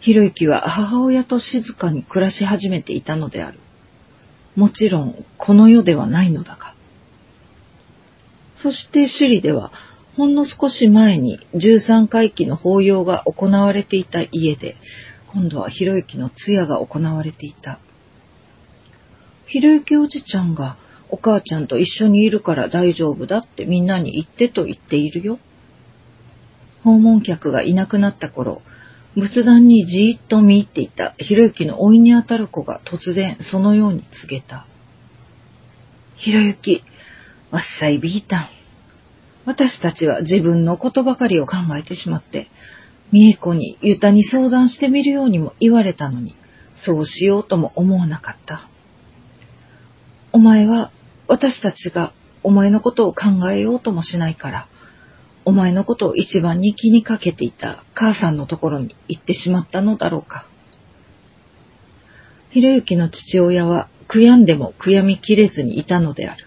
ひろゆきは母親と静かに暮らし始めていたのである。もちろん、この世ではないのだが。そして首里では、ほんの少し前に13回忌の法要が行われていた家で、今度はひろゆきの通夜が行われていた。ひろゆきおじちゃんがお母ちゃんと一緒にいるから大丈夫だってみんなに言ってと言っているよ。訪問客がいなくなった頃、仏壇にじーっと見入っていたひろゆきの老いにあたる子が突然そのように告げた。ひろゆき、わっさいビータン。私たちは自分のことばかりを考えてしまって、三重子にユタに相談してみるようにも言われたのに、そうしようとも思わなかった。お前は私たちがお前のことを考えようともしないから、お前のことを一番に気にかけていた母さんのところに行ってしまったのだろうか。ひろゆきの父親は悔やんでも悔やみきれずにいたのである。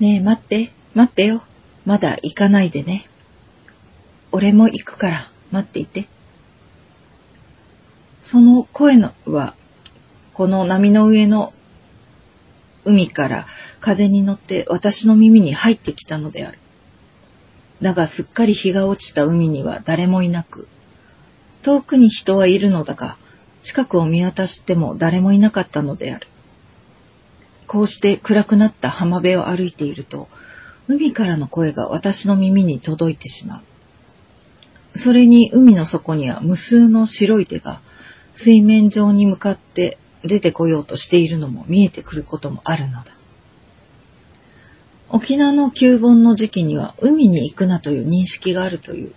ねえ、待って、待ってよ。まだ行かないでね。俺も行くから待っていて。その声のは、この波の上の海から風に乗って私の耳に入ってきたのである。だがすっかり日が落ちた海には誰もいなく、遠くに人はいるのだが、近くを見渡しても誰もいなかったのである。こうして暗くなった浜辺を歩いていると、海からの声が私の耳に届いてしまう。それに海の底には無数の白い手が水面上に向かって出てこようとしているのも見えてくることもあるのだ。沖縄の旧盆の時期には海に行くなという認識があるという。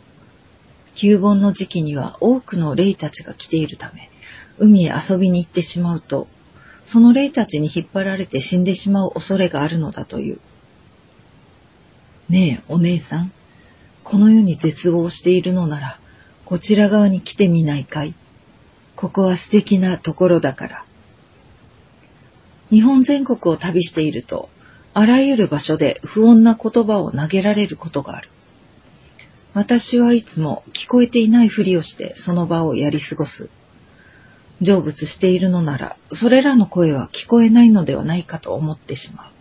旧盆の時期には多くの霊たちが来ているため、海へ遊びに行ってしまうと、その霊たちに引っ張られて死んでしまう恐れがあるのだという。ねえ、お姉さん。この世に絶望しているのなら、こちら側に来てみないかい？ここは素敵なところだから。日本全国を旅していると、あらゆる場所で不穏な言葉を投げられることがある。私はいつも聞こえていないふりをしてその場をやり過ごす。成仏しているのなら、それらの声は聞こえないのではないかと思ってしまう。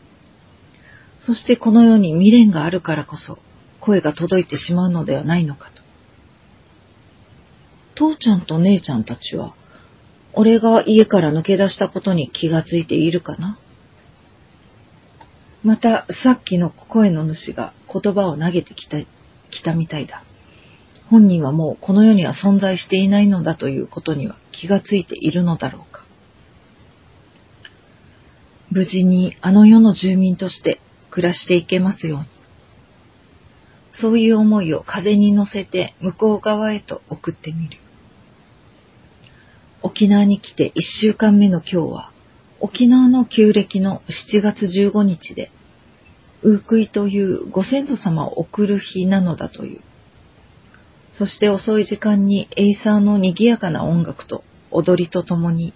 そしてこの世に未練があるからこそ、声が届いてしまうのではないのかと。父ちゃんと姉ちゃんたちは、俺が家から抜け出したことに気がついているかな？また、さっきの声の主が言葉を投げてきた、きたみたいだ。本人はもうこの世には存在していないのだということには気がついているのだろうか。無事にあの世の住民として暮らしていけますように。そういう思いを風に乗せて向こう側へと送ってみる。沖縄に来て一週間目の今日は、沖縄の旧暦の7月15日で、ウークイというご先祖様を送る日なのだという。そして遅い時間にエイサーの賑やかな音楽と踊りとともに、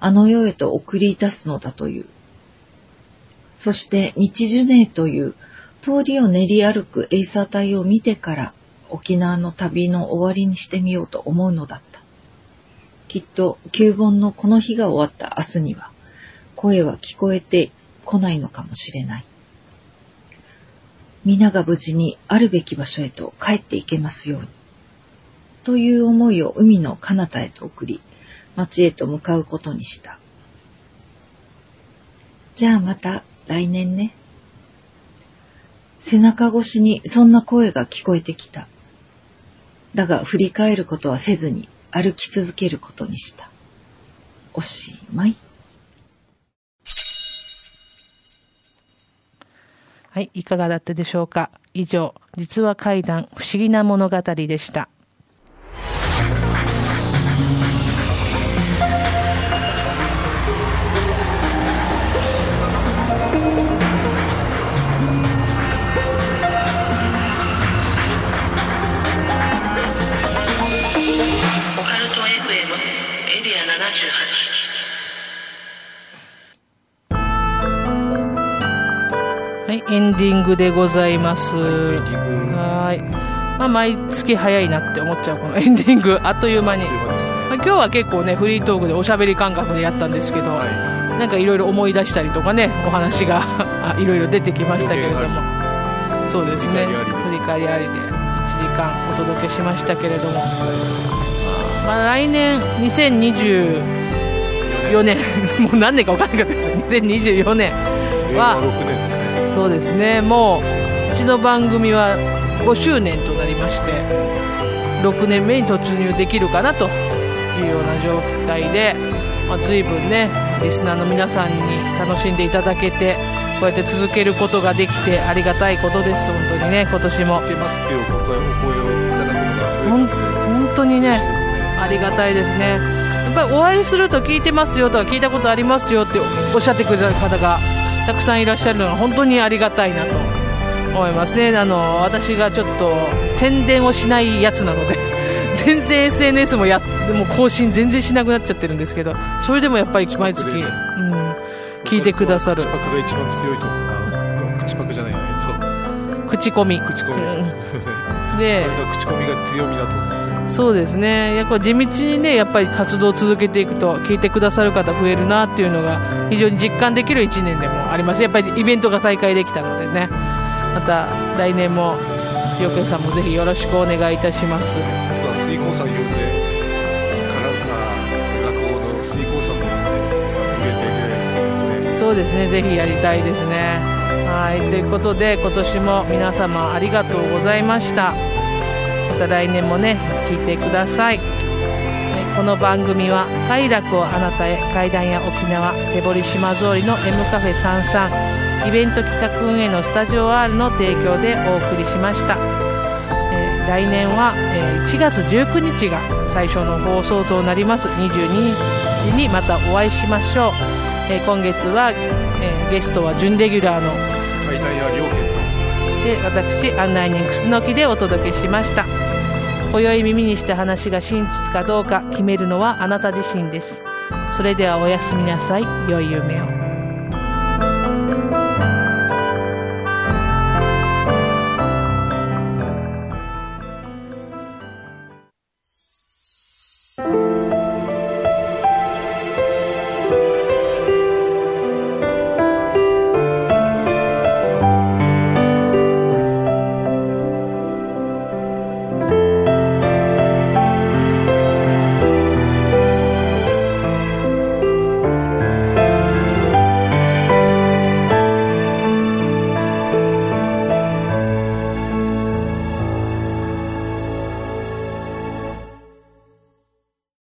あの世へと送り出すのだという。そして道ジュネーという通りを練り歩くエイサー隊を見てから沖縄の旅の終わりにしてみようと思うのだ。きっと旧盆のこの日が終わった明日には、声は聞こえてこないのかもしれない。皆が無事にあるべき場所へと帰っていけますように。という思いを海の彼方へと送り、町へと向かうことにした。じゃあまた来年ね。背中越しにそんな声が聞こえてきた。だが振り返ることはせずに歩き続けることにした。おしまい。はい、いかがだったでしょうか。以上、実は怪談不思議な物語でした。エンディングでございます。はい。まあ、毎月早いなって思っちゃう、このエンディング、あっという間に。まあ今日は結構ね、フリートークでおしゃべり感覚でやったんですけど、はなんかいろいろ思い出したりとかね、お話が あいろいろ出てきましたけれども、そうですね、振り返りありです。振り返りありで1時間お届けしましたけれども、まあ、来年2024 4年、もう何年か分からなかったですね、2024年は、6年そうですね、もう、うちの番組は5周年となりまして、6年目に突入できるかなというような状態で、まあ、随分ね、リスナーの皆さんに楽しんでいただけて、こうやって続けることができてありがたいことです、本当にね、今年も。本当にね、ねありがたいですね。やっぱりお会いすると聞いてますよとか聞いたことありますよっておっしゃってくれた方がたくさんいらっしゃるのは本当にありがたいなと思いますね。あの、私がちょっと宣伝をしないやつなので、全然 SNS もや、もう更新全然しなくなっちゃってるんですけど、それでもやっぱり毎月、うん、聞いてくださる口。パクが一番強いとあ口パクじゃないなえっと口コミ。口コミですねでこれが口コミが強みだとそうですね。やっぱ地道にね、やっぱり活動を続けていくと、聞いてくださる方増えるなっていうのが、非常に実感できる1年でもあります。やっぱりイベントが再開できたのでね。また、来年も、塩気さんもぜひよろしくお願いいたします。今度は水耕さん呼んでからあ落語の水耕さんも呼んでイベントですねそうですね。ぜひやりたいですね。はい。ということで、今年も皆様ありがとうございました。また来年もね、聞いてください。はいこの番組は快楽をあなたへ階段や沖縄手堀島通りの M カフェ33イベント企画運営のスタジオ R の提供でお送りしました、えー来年は、えー1月19日が最初の放送となります。22日にまたお会いしましょう、えー今月は、えーゲストは準レギュラーの階段や両県で私案内人楠木でお届けしました今宵耳にした話が真実かどうか決めるのはあなた自身です。それではおやすみなさい。良い夢を。